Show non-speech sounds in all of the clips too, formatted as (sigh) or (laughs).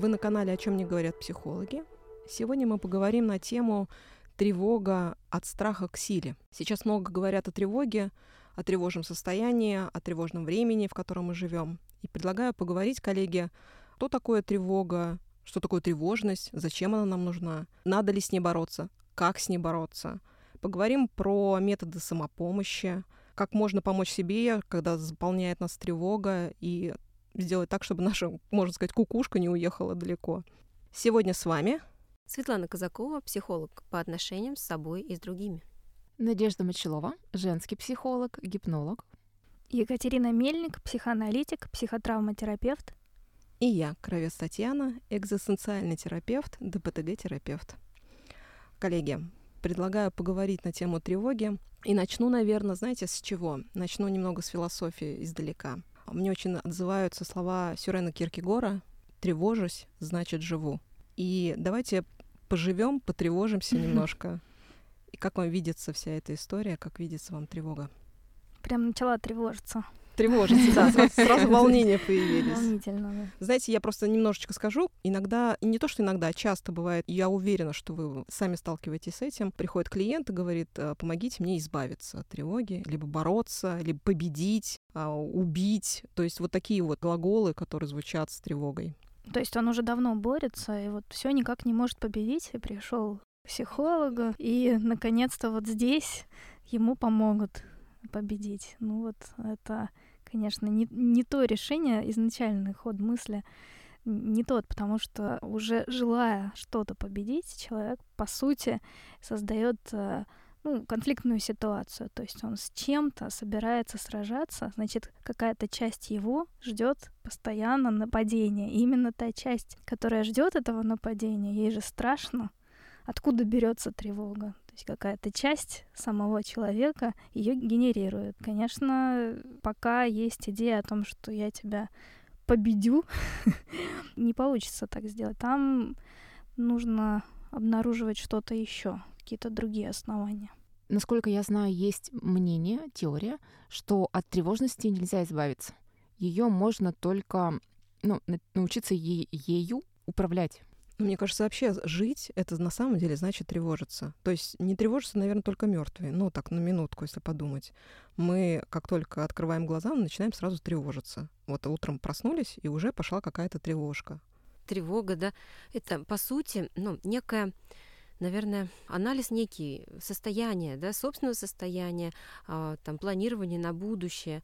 Вы на канале «О чем не говорят психологи». Сегодня мы поговорим на тему тревога от страха к силе. Сейчас много говорят о тревоге, о тревожном состоянии, о тревожном времени, в котором мы живем. И предлагаю поговорить, коллеги, что такое тревога, что такое тревожность, зачем она нам нужна, надо ли с ней бороться, как с ней бороться. Поговорим про методы самопомощи, как можно помочь себе, когда заполняет нас тревога, и сделать так, чтобы наша, можно сказать, кукушка не уехала далеко. Сегодня с вами Светлана Казакова, психолог по отношениям с собой и с другими. Надежда Мочелова, женский психолог, гипнолог. Екатерина Мельник, психоаналитик, психотравматерапевт. И я, Кровец Татьяна, экзистенциальный терапевт, ДПТГ-терапевт. Коллеги, предлагаю поговорить на тему тревоги. И начну, наверное, знаете, с чего? Начну немного с философии издалека. Мне очень отзываются слова Сюрена Киркегора «тревожусь, значит, живу». И давайте поживем, потревожимся (laughs) немножко. И как вам видится вся эта история, как видится вам тревога? Прям начала тревожиться. Тревожиться, да, сразу, (laughs) сразу волнения появились. Волнительно, да. Знаете, я просто немножечко скажу. Иногда, и не то, что иногда, а часто бывает, я уверена, что вы сами сталкиваетесь с этим. Приходит клиент и говорит, «Э, помогите мне избавиться от тревоги, либо бороться, либо победить, а, убить. То есть вот такие вот глаголы, которые звучат с тревогой. То есть он уже давно борется, и вот все никак не может победить, и пришел к психологу, и наконец-то вот здесь ему помогут победить. Ну вот это, конечно, не, не то решение, изначальный ход мысли не тот, потому что уже желая что-то победить, человек, по сути, создает э, ну, конфликтную ситуацию. То есть он с чем-то собирается сражаться, значит, какая-то часть его ждет постоянно нападения. И именно та часть, которая ждет этого нападения, ей же страшно. Откуда берется тревога? Есть какая-то часть самого человека ее генерирует. Конечно, пока есть идея о том, что я тебя победю, (laughs) не получится так сделать. Там нужно обнаруживать что-то еще какие-то другие основания. Насколько я знаю, есть мнение, теория, что от тревожности нельзя избавиться. Ее можно только ну, научиться е- ею управлять. Ну, Мне кажется, вообще жить это на самом деле значит тревожиться. То есть не тревожиться, наверное, только мертвые. Ну, так, на минутку, если подумать. Мы, как только открываем глаза, мы начинаем сразу тревожиться. Вот утром проснулись, и уже пошла какая-то тревожка. Тревога, да, это, по сути, ну, некая наверное, анализ некий состояния, да, собственного состояния, а, там, планирование на будущее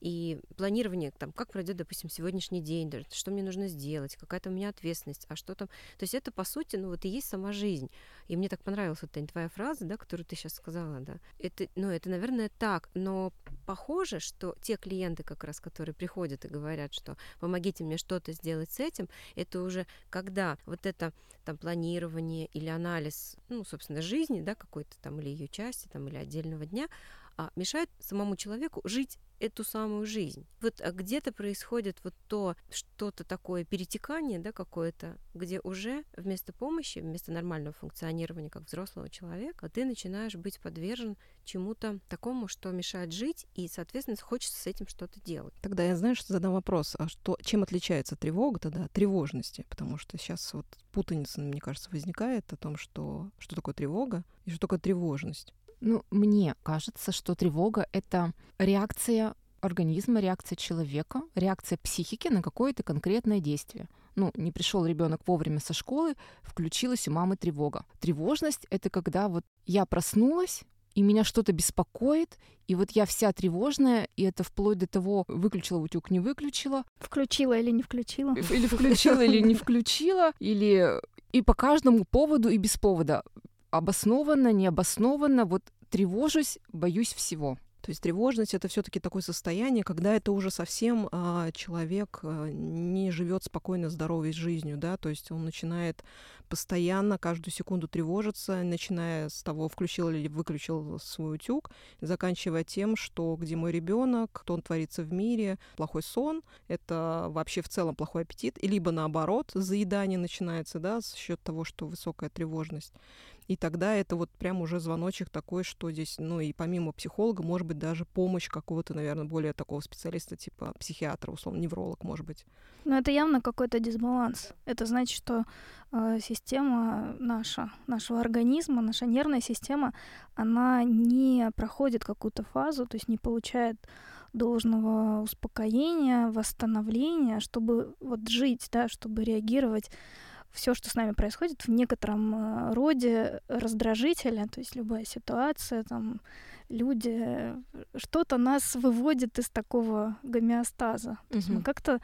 и планирование, там, как пройдет, допустим, сегодняшний день, что мне нужно сделать, какая-то у меня ответственность, а что там. То есть это, по сути, ну вот и есть сама жизнь. И мне так понравилась вот Тань, твоя фраза, да, которую ты сейчас сказала, да. Это, ну, это, наверное, так, но похоже, что те клиенты, как раз, которые приходят и говорят, что помогите мне что-то сделать с этим, это уже когда вот это там планирование или анализ, ну, собственно, жизни, да, какой-то там или ее части, там, или отдельного дня, а мешает самому человеку жить эту самую жизнь. Вот а где-то происходит вот то, что-то такое перетекание, да, какое-то, где уже вместо помощи, вместо нормального функционирования как взрослого человека, ты начинаешь быть подвержен чему-то такому, что мешает жить, и, соответственно, хочется с этим что-то делать. Тогда я, знаешь, задам вопрос, а что, чем отличается тревога тогда от тревожности? Потому что сейчас вот путаница, мне кажется, возникает о том, что, что такое тревога и что такое тревожность. Ну, мне кажется, что тревога — это реакция организма, реакция человека, реакция психики на какое-то конкретное действие. Ну, не пришел ребенок вовремя со школы, включилась у мамы тревога. Тревожность — это когда вот я проснулась, и меня что-то беспокоит, и вот я вся тревожная, и это вплоть до того, выключила утюг, не выключила. Включила или не включила? Или включила, или не включила, или и по каждому поводу, и без повода обоснованно, необоснованно, вот тревожусь, боюсь всего. То есть тревожность это все-таки такое состояние, когда это уже совсем а, человек а, не живет спокойно, здоровой жизнью, да, то есть он начинает постоянно, каждую секунду тревожиться, начиная с того, включил или выключил свой утюг, заканчивая тем, что где мой ребенок, кто он творится в мире, плохой сон, это вообще в целом плохой аппетит, либо наоборот, заедание начинается, да, за счет того, что высокая тревожность. И тогда это вот прям уже звоночек такой, что здесь, ну и помимо психолога, может быть, даже помощь какого-то, наверное, более такого специалиста, типа психиатра, условно, невролог, может быть. Но это явно какой-то дисбаланс. Это значит, что э, система наша, нашего организма, наша нервная система, она не проходит какую-то фазу, то есть не получает должного успокоения, восстановления, чтобы вот жить, да, чтобы реагировать все, что с нами происходит, в некотором э, роде раздражителя, то есть любая ситуация, там, люди, что-то нас выводит из такого гомеостаза. Mm-hmm. То есть мы как-то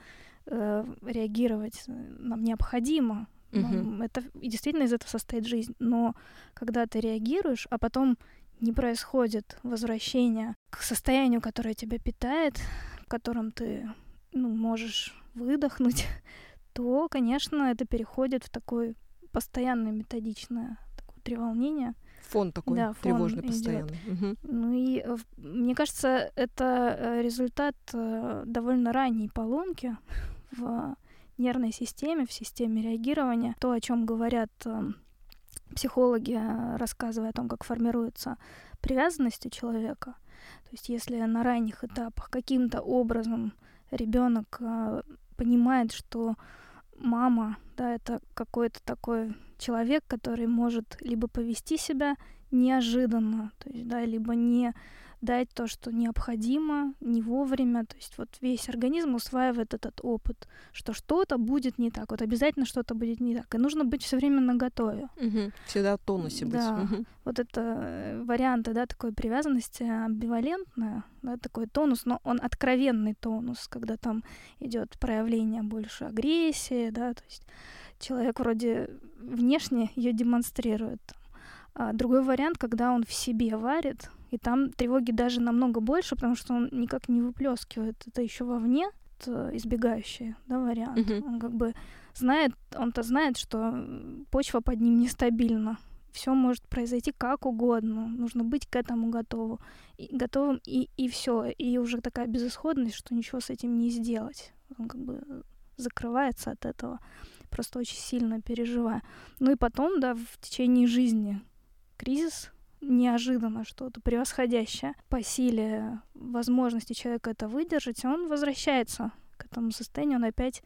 э, реагировать нам необходимо. Mm-hmm. это и действительно из этого состоит жизнь. Но когда ты реагируешь, а потом не происходит возвращение к состоянию, которое тебя питает, в котором ты ну, можешь выдохнуть, (laughs) то, конечно, это переходит в такое постоянное методичное такое треволнение. Фон такой да, фон тревожный постоянный. Угу. Ну и э, мне кажется, это э, результат э, довольно ранней поломки (laughs) в нервной системе, в системе реагирования. То, о чем говорят психологи, рассказывая о том, как формируется привязанность у человека. То есть если на ранних этапах каким-то образом ребенок понимает, что мама, да, это какой-то такой человек, который может либо повести себя неожиданно, то есть, да, либо не дать то, что необходимо, не вовремя. То есть вот весь организм усваивает этот опыт, что что-то будет не так. Вот обязательно что-то будет не так. И нужно быть все время наготове. Угу. Всегда в тонусе быть. Да. Угу. Вот это э, варианты, да, такой привязанности амбивалентная, да, такой тонус, но он откровенный тонус, когда там идет проявление больше агрессии, да, то есть человек вроде внешне ее демонстрирует. А другой вариант, когда он в себе варит, и там тревоги даже намного больше, потому что он никак не выплескивает это еще вовне, избегающий да, вариант. Uh-huh. Он как бы знает, он-то знает, что почва под ним нестабильна. Все может произойти как угодно. Нужно быть к этому готову. И, готовым, и, и все. И уже такая безысходность, что ничего с этим не сделать. Он как бы закрывается от этого, просто очень сильно переживая. Ну и потом, да, в течение жизни кризис неожиданно что-то превосходящее по силе возможности человека это выдержать, он возвращается к этому состоянию, он опять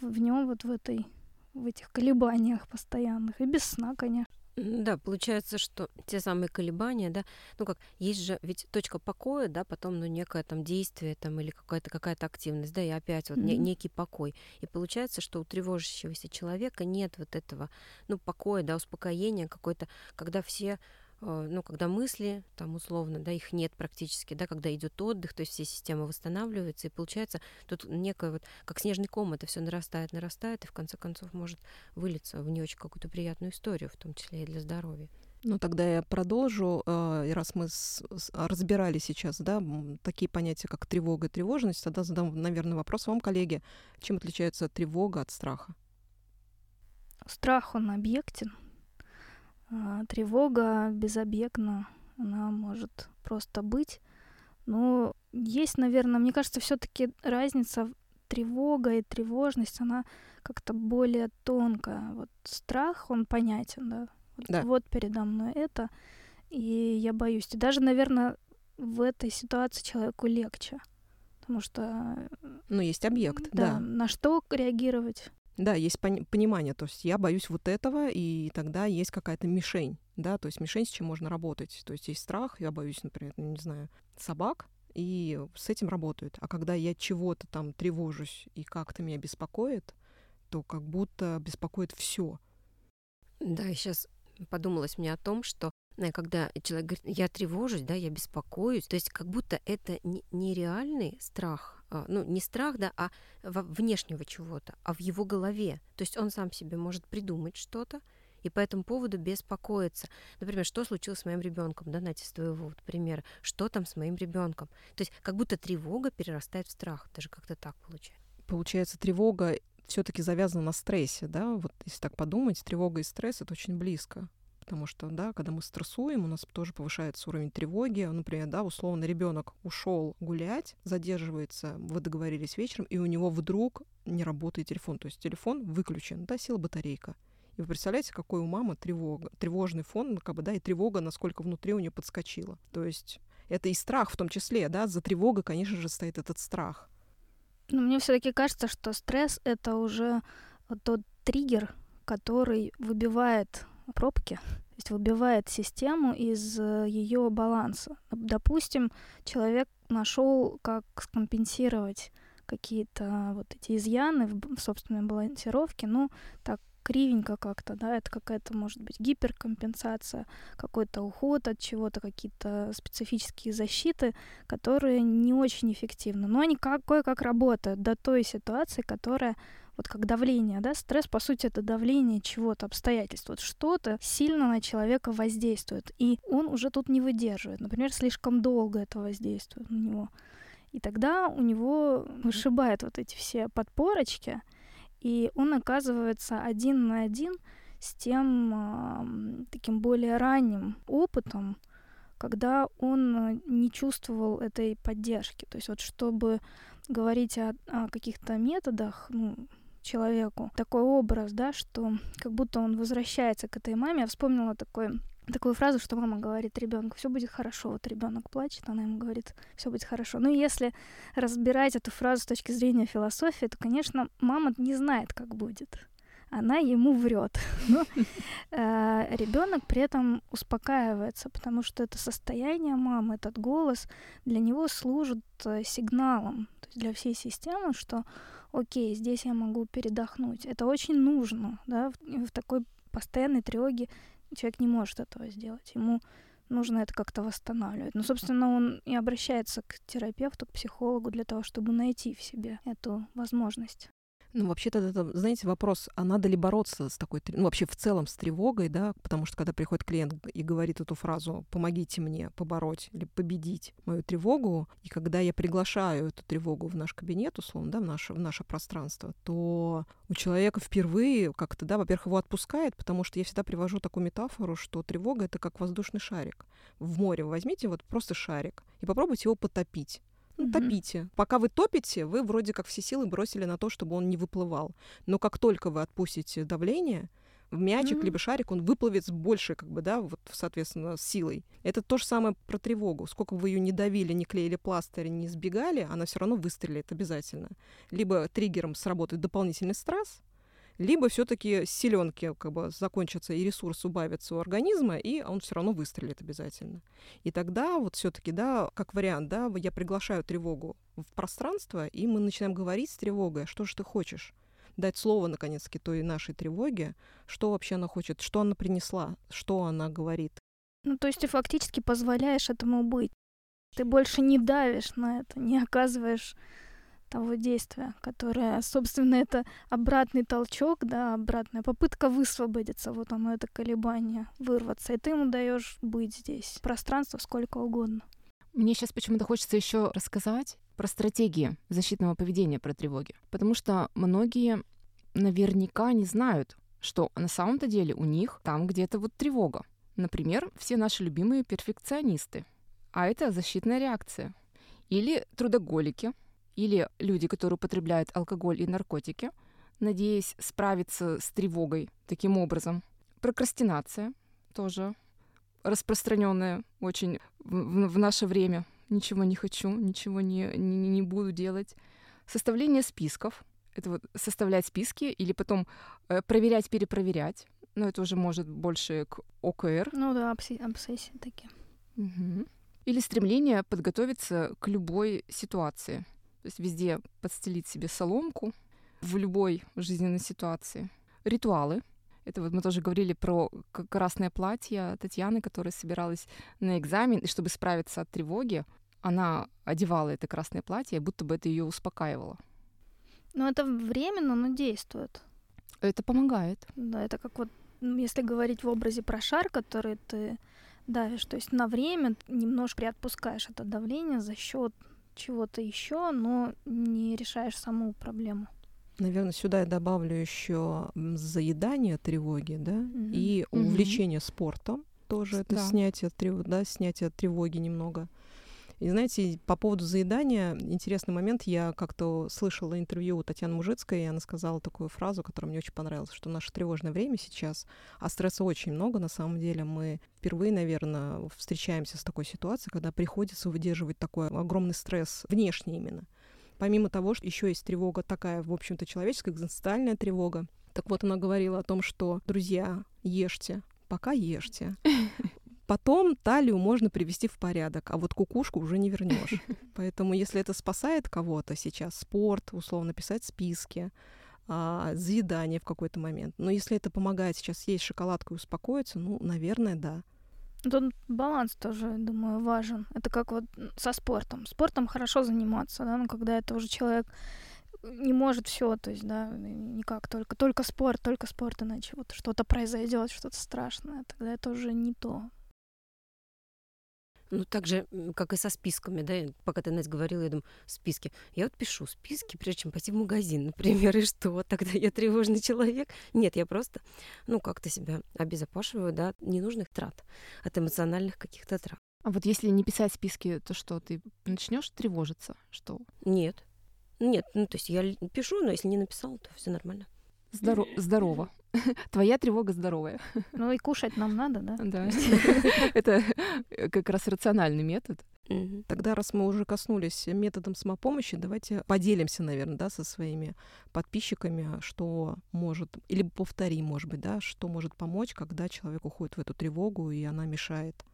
в нем вот в этой в этих колебаниях постоянных и без сна, конечно. Да, получается, что те самые колебания, да, ну как, есть же ведь точка покоя, да, потом, ну, некое там действие там или какая-то какая-то активность, да, и опять вот mm-hmm. некий покой. И получается, что у тревожащегося человека нет вот этого, ну, покоя, да, успокоения какой-то, когда все ну, когда мысли, там условно, да, их нет практически, да, когда идет отдых, то есть все системы восстанавливаются, и получается тут некое вот, как снежный ком, это все нарастает, нарастает, и в конце концов может вылиться в не очень какую-то приятную историю, в том числе и для здоровья. Ну, тогда я продолжу. Э, и раз мы разбирали сейчас да, такие понятия, как тревога и тревожность, тогда задам, наверное, вопрос вам, коллеги. Чем отличается тревога от страха? Страх, он объектен, а, тревога безобъектна, она может просто быть. Но есть, наверное, мне кажется, все-таки разница тревога и тревожность, она как-то более тонкая. Вот страх, он понятен, да. Вот, да. вот передо мной это, и я боюсь. И даже, наверное, в этой ситуации человеку легче, потому что... Ну, есть объект, да. да. На что реагировать? Да, есть понимание, то есть я боюсь вот этого, и тогда есть какая-то мишень, да, то есть мишень, с чем можно работать. То есть есть страх, я боюсь, например, ну, не знаю, собак, и с этим работают. А когда я чего-то там тревожусь и как-то меня беспокоит, то как будто беспокоит все. Да, сейчас подумалось мне о том, что когда человек говорит, я тревожусь, да, я беспокоюсь, то есть как будто это нереальный страх, а, ну, не страх, да, а внешнего чего-то, а в его голове. То есть он сам себе может придумать что-то, и по этому поводу беспокоиться. Например, что случилось с моим ребенком, да, Натя, с твоего вот примера, что там с моим ребенком. То есть как будто тревога перерастает в страх, даже как-то так получается. Получается, тревога все-таки завязана на стрессе, да, вот если так подумать, тревога и стресс это очень близко потому что, да, когда мы стрессуем, у нас тоже повышается уровень тревоги. Например, да, условно ребенок ушел гулять, задерживается, вы договорились вечером, и у него вдруг не работает телефон, то есть телефон выключен, да, села батарейка. И вы представляете, какой у мамы тревога, тревожный фон, ну, как бы, да, и тревога, насколько внутри у нее подскочила. То есть это и страх в том числе, да, за тревогой, конечно же, стоит этот страх. Но мне все-таки кажется, что стресс это уже тот триггер, который выбивает пробки, то есть выбивает систему из э, ее баланса. Допустим, человек нашел, как скомпенсировать какие-то вот эти изъяны в собственной балансировке, ну, так кривенько как-то, да, это какая-то, может быть, гиперкомпенсация, какой-то уход от чего-то, какие-то специфические защиты, которые не очень эффективны. Но они как, кое-как работают до той ситуации, которая вот как давление, да, стресс, по сути, это давление чего-то, обстоятельств. Вот что-то сильно на человека воздействует, и он уже тут не выдерживает. Например, слишком долго это воздействует на него. И тогда у него вышибает вот эти все подпорочки, и он оказывается один на один с тем э, таким более ранним опытом, когда он не чувствовал этой поддержки. То есть вот чтобы говорить о, о каких-то методах, ну, человеку такой образ, да, что как будто он возвращается к этой маме. Я вспомнила такой такую фразу, что мама говорит ребенку, все будет хорошо. Вот ребенок плачет, она ему говорит, все будет хорошо. Ну, если разбирать эту фразу с точки зрения философии, то, конечно, мама не знает, как будет. Она ему врет. (laughs) Но э, ребенок при этом успокаивается, потому что это состояние мамы, этот голос для него служит э, сигналом для всей системы, что окей, здесь я могу передохнуть. Это очень нужно, да, в, в такой постоянной тревоге человек не может этого сделать. Ему нужно это как-то восстанавливать. Но, собственно, он и обращается к терапевту, к психологу для того, чтобы найти в себе эту возможность. Ну, вообще-то, это, знаете, вопрос, а надо ли бороться с такой, ну, вообще в целом с тревогой, да, потому что когда приходит клиент и говорит эту фразу «помогите мне побороть или победить мою тревогу», и когда я приглашаю эту тревогу в наш кабинет, условно, да, в наше, в наше пространство, то у человека впервые как-то, да, во-первых, его отпускает, потому что я всегда привожу такую метафору, что тревога — это как воздушный шарик. В море возьмите вот просто шарик и попробуйте его потопить. Ну, топите. Пока вы топите, вы вроде как все силы бросили на то, чтобы он не выплывал. Но как только вы отпустите давление, в мячик, mm-hmm. либо шарик, он выплывет с большей, как бы, да, вот, соответственно, силой. Это то же самое про тревогу. Сколько вы ее не давили, не клеили пластырь, не сбегали, она все равно выстрелит обязательно. Либо триггером сработает дополнительный стресс, либо все-таки селенки как бы закончатся и ресурс убавится у организма, и он все равно выстрелит обязательно. И тогда вот все-таки, да, как вариант, да, я приглашаю тревогу в пространство, и мы начинаем говорить с тревогой, «А что же ты хочешь? дать слово, наконец-таки, той нашей тревоге, что вообще она хочет, что она принесла, что она говорит. Ну, то есть ты фактически позволяешь этому быть. Ты больше не давишь на это, не оказываешь того действия, которое, собственно, это обратный толчок, да, обратная попытка высвободиться, вот оно, это колебание, вырваться, и ты ему даешь быть здесь, пространство сколько угодно. Мне сейчас почему-то хочется еще рассказать про стратегии защитного поведения про тревоги, потому что многие наверняка не знают, что на самом-то деле у них там где-то вот тревога. Например, все наши любимые перфекционисты. А это защитная реакция. Или трудоголики, или люди, которые употребляют алкоголь и наркотики, надеясь справиться с тревогой таким образом. Прокрастинация тоже распространенная очень в, в наше время. Ничего не хочу, ничего не, не, не буду делать. Составление списков. Это вот составлять списки или потом э, проверять, перепроверять. Но это уже может больше к ОКР. Ну да, обсессии такие. Угу. Или стремление подготовиться к любой ситуации. То есть везде подстелить себе соломку в любой жизненной ситуации. Ритуалы. Это вот мы тоже говорили про красное платье Татьяны, которая собиралась на экзамен, и чтобы справиться от тревоги, она одевала это красное платье, будто бы это ее успокаивало. Но это временно, но действует. Это помогает. Да, это как вот, если говорить в образе про шар, который ты давишь, то есть на время немножко приотпускаешь это давление за счет чего-то еще, но не решаешь саму проблему. Наверное, сюда я добавлю еще заедание тревоги, да, mm-hmm. и увлечение mm-hmm. спортом тоже это да. снятие, да, снятие тревоги немного. И знаете, по поводу заедания, интересный момент, я как-то слышала интервью у Татьяны Мужицкой, и она сказала такую фразу, которая мне очень понравилась, что наше тревожное время сейчас, а стресса очень много на самом деле. Мы впервые, наверное, встречаемся с такой ситуацией, когда приходится выдерживать такой огромный стресс внешний именно. Помимо того, что еще есть тревога такая, в общем-то, человеческая, экзистенциальная тревога. Так вот, она говорила о том, что, друзья, ешьте, пока ешьте. (laughs) Потом талию можно привести в порядок, а вот кукушку уже не вернешь. (laughs) Поэтому, если это спасает кого-то сейчас, спорт, условно писать списки, а, заедание в какой-то момент. Но если это помогает сейчас есть шоколадку и успокоиться, ну, наверное, да. Тут баланс тоже, думаю, важен. Это как вот со спортом. Спортом хорошо заниматься, да, но когда это уже человек не может все, то есть, да, никак только только спорт, только спорт, иначе вот что-то произойдет, что-то страшное, тогда это уже не то. Ну, так же, как и со списками, да, пока ты, Настя, говорила, я думаю, списки. Я вот пишу списки, прежде чем пойти в магазин, например, и что, тогда я тревожный человек? Нет, я просто, ну, как-то себя обезопашиваю, да, ненужных трат, от эмоциональных каких-то трат. А вот если не писать списки, то что, ты начнешь тревожиться? Что? Нет. Нет, ну, то есть я пишу, но если не написал, то все нормально. Здоро- здорово. (laughs) Твоя тревога здоровая. (laughs) Ну и кушать нам надо, да? Да. (laughs) Это как раз рациональный метод. Тогда, раз мы уже коснулись методом самопомощи, давайте поделимся, наверное, да, со своими подписчиками, что может, или повтори, может быть, да, что может помочь, когда человек уходит в эту тревогу, и она мешает.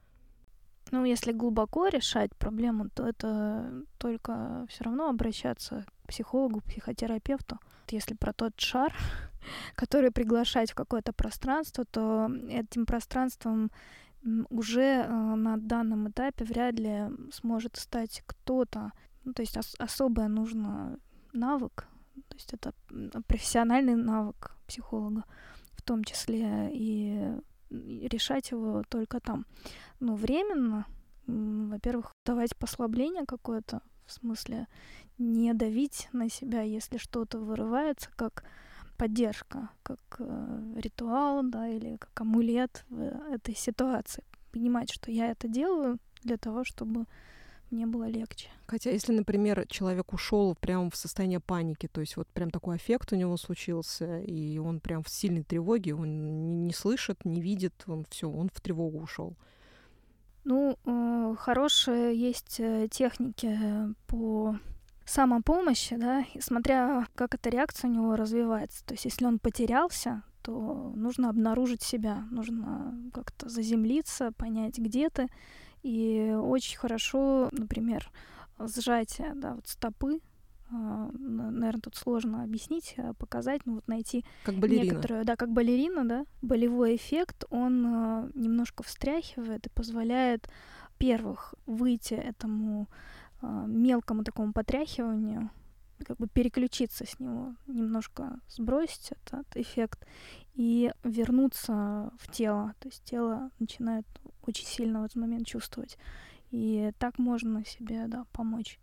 Ну, если глубоко решать проблему, то это только все равно обращаться к психологу, психотерапевту. Если про тот шар, (laughs) который приглашать в какое-то пространство, то этим пространством уже э, на данном этапе вряд ли сможет стать кто-то. Ну, то есть ос- особое нужно навык, то есть это профессиональный навык психолога в том числе, и решать его только там. Но временно, во-первых, давать послабление какое-то, в смысле не давить на себя, если что-то вырывается, как поддержка, как э, ритуал, да, или как амулет в этой ситуации. Понимать, что я это делаю для того, чтобы мне было легче. Хотя, если, например, человек ушел прямо в состояние паники, то есть вот прям такой эффект у него случился, и он прям в сильной тревоге, он не, слышит, не видит, он все, он в тревогу ушел. Ну, э, хорошие есть э, техники по самопомощи, да, и смотря как эта реакция у него развивается. То есть если он потерялся, то нужно обнаружить себя, нужно как-то заземлиться, понять, где ты. И очень хорошо, например, сжатие, да, вот стопы, а, наверное, тут сложно объяснить, а показать, ну вот найти как балерина. некоторую, да, как балерина, да, болевой эффект, он а, немножко встряхивает и позволяет, первых, выйти этому мелкому такому потряхиванию, как бы переключиться с него, немножко сбросить этот эффект и вернуться в тело. То есть тело начинает очень сильно в этот момент чувствовать. И так можно себе да, помочь.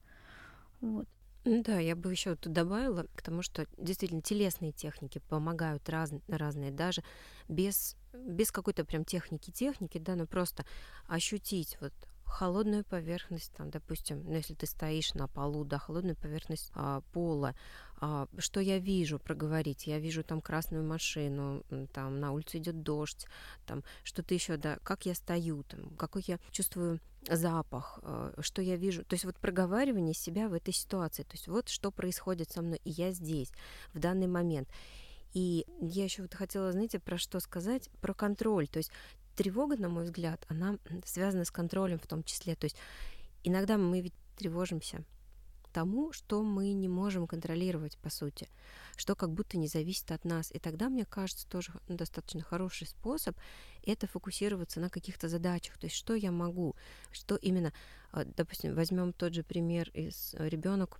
Вот. Да, я бы еще тут добавила к тому, что действительно телесные техники помогают раз, разные, даже без, без какой-то прям техники-техники, да, но просто ощутить вот холодную поверхность, там, допустим, ну, если ты стоишь на полу, да, холодную поверхность а, пола, а, что я вижу, проговорить, я вижу там красную машину, там на улице идет дождь, там что-то еще, да, как я стою, там, какой я чувствую запах, а, что я вижу, то есть вот проговаривание себя в этой ситуации, то есть вот что происходит со мной, и я здесь, в данный момент. И я еще вот хотела, знаете, про что сказать? Про контроль. То есть тревога, на мой взгляд, она связана с контролем в том числе. То есть иногда мы ведь тревожимся тому, что мы не можем контролировать, по сути, что как будто не зависит от нас. И тогда, мне кажется, тоже достаточно хороший способ это фокусироваться на каких-то задачах. То есть, что я могу, что именно, а, допустим, возьмем тот же пример из э, ребенок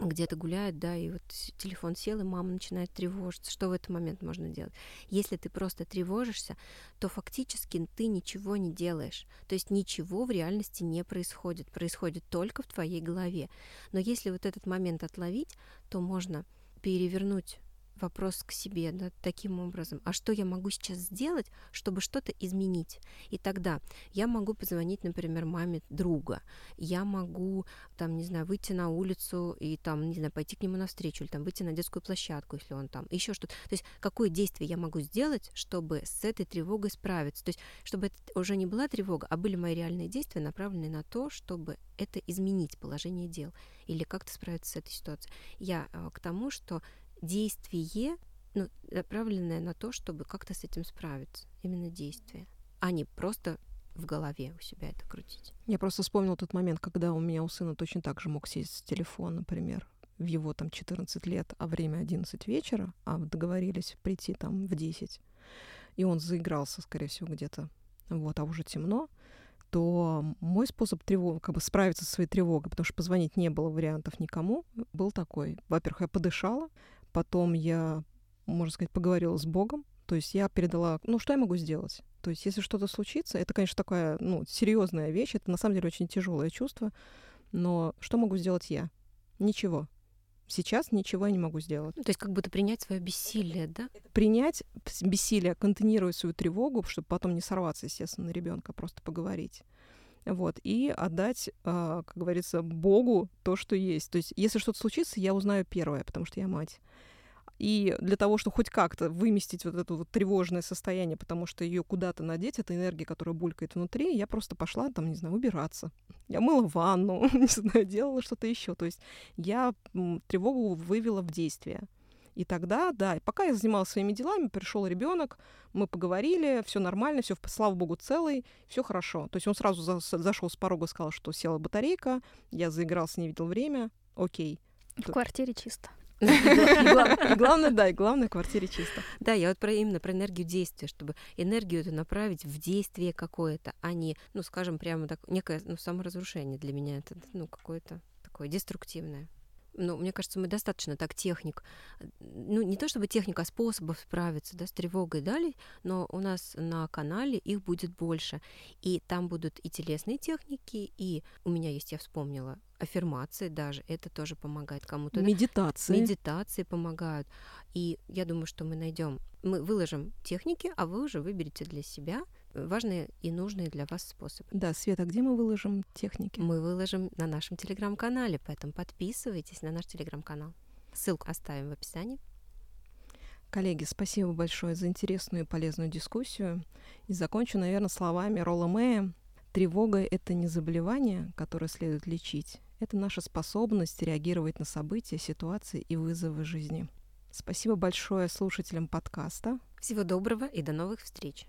где-то гуляет, да, и вот телефон сел, и мама начинает тревожиться. Что в этот момент можно делать? Если ты просто тревожишься, то фактически ты ничего не делаешь. То есть ничего в реальности не происходит. Происходит только в твоей голове. Но если вот этот момент отловить, то можно перевернуть вопрос к себе да, таким образом, а что я могу сейчас сделать, чтобы что-то изменить? И тогда я могу позвонить, например, маме друга, я могу, там, не знаю, выйти на улицу и там, не знаю, пойти к нему навстречу, или там выйти на детскую площадку, если он там, еще что-то. То есть какое действие я могу сделать, чтобы с этой тревогой справиться? То есть чтобы это уже не была тревога, а были мои реальные действия, направленные на то, чтобы это изменить положение дел или как-то справиться с этой ситуацией. Я э, к тому, что действие, ну, направленное на то, чтобы как-то с этим справиться. Именно действие, а не просто в голове у себя это крутить. Я просто вспомнил тот момент, когда у меня у сына точно так же мог сесть с телефон, например, в его там 14 лет, а время 11 вечера, а договорились прийти там в 10, и он заигрался, скорее всего, где-то, вот, а уже темно, то мой способ тревог, как бы справиться со своей тревогой, потому что позвонить не было вариантов никому, был такой. Во-первых, я подышала, Потом я, можно сказать, поговорила с Богом. То есть я передала, ну, что я могу сделать? То есть если что-то случится, это, конечно, такая, ну, серьезная вещь, это на самом деле очень тяжелое чувство, но что могу сделать я? Ничего. Сейчас ничего я не могу сделать. Ну, то есть как будто принять свое бессилие, да? Принять бессилие, контейнировать свою тревогу, чтобы потом не сорваться, естественно, на ребенка, просто поговорить. Вот, и отдать, а, как говорится, Богу то, что есть. То есть, если что-то случится, я узнаю первое, потому что я мать. И для того, чтобы хоть как-то выместить вот это вот тревожное состояние, потому что ее куда-то надеть, эта энергия, которая булькает внутри, я просто пошла там, не знаю, убираться. Я мыла ванну, (laughs) не знаю, делала что-то еще. То есть я тревогу вывела в действие. И тогда, да, пока я занималась своими делами, пришел ребенок, мы поговорили, все нормально, все, слава богу, целый, все хорошо. То есть он сразу за, зашел с порога, сказал, что села батарейка, я заигрался, не видел время, окей. В квартире чисто. (laughs) И главное, да, и главное, в квартире чисто. Да, я вот про именно про энергию действия, чтобы энергию эту направить в действие какое-то, а не, ну, скажем, прямо так, некое, ну, саморазрушение для меня это, ну, какое-то такое деструктивное ну, мне кажется, мы достаточно так техник, ну, не то чтобы техника, а способов справиться да, с тревогой дали, но у нас на канале их будет больше. И там будут и телесные техники, и у меня есть, я вспомнила, аффирмации даже, это тоже помогает кому-то. Медитации. Медитации помогают. И я думаю, что мы найдем, мы выложим техники, а вы уже выберете для себя важные и нужные для вас способы. Да, Света, где мы выложим техники? Мы выложим на нашем телеграм-канале, поэтому подписывайтесь на наш телеграм-канал. Ссылку оставим в описании. Коллеги, спасибо большое за интересную и полезную дискуссию. И закончу, наверное, словами Ролла Мэя. Тревога — это не заболевание, которое следует лечить. Это наша способность реагировать на события, ситуации и вызовы жизни. Спасибо большое слушателям подкаста. Всего доброго и до новых встреч.